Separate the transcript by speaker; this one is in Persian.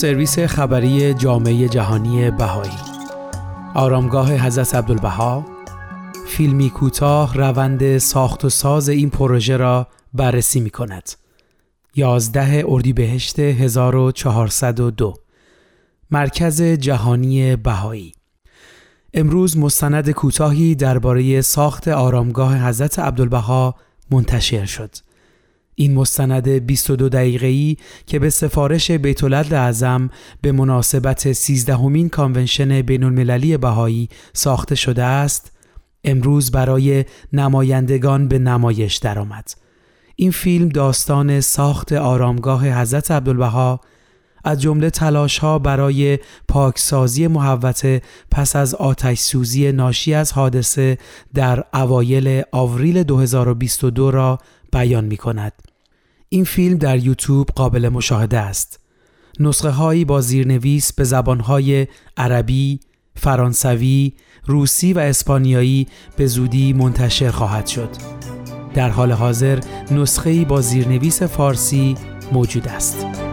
Speaker 1: سرویس خبری جامعه جهانی بهایی. آرامگاه حضرت عبدالبها فیلمی کوتاه روند ساخت و ساز این پروژه را بررسی می کند 11 اردیبهشت 1402 مرکز جهانی بهایی. امروز مستند کوتاهی درباره ساخت آرامگاه حضرت عبدالبها منتشر شد. این مستند 22 دقیقه‌ای که به سفارش بیت اعظم به مناسبت 13 همین کانونشن بین المللی بهایی ساخته شده است، امروز برای نمایندگان به نمایش درآمد. این فیلم داستان ساخت آرامگاه حضرت عبدالبها از جمله تلاش ها برای پاکسازی محوطه پس از آتش سوزی ناشی از حادثه در اوایل آوریل 2022 را بیان می کند. این فیلم در یوتیوب قابل مشاهده است. نسخه هایی با زیرنویس به زبانهای عربی، فرانسوی، روسی و اسپانیایی به زودی منتشر خواهد شد. در حال حاضر نسخه با زیرنویس فارسی موجود است.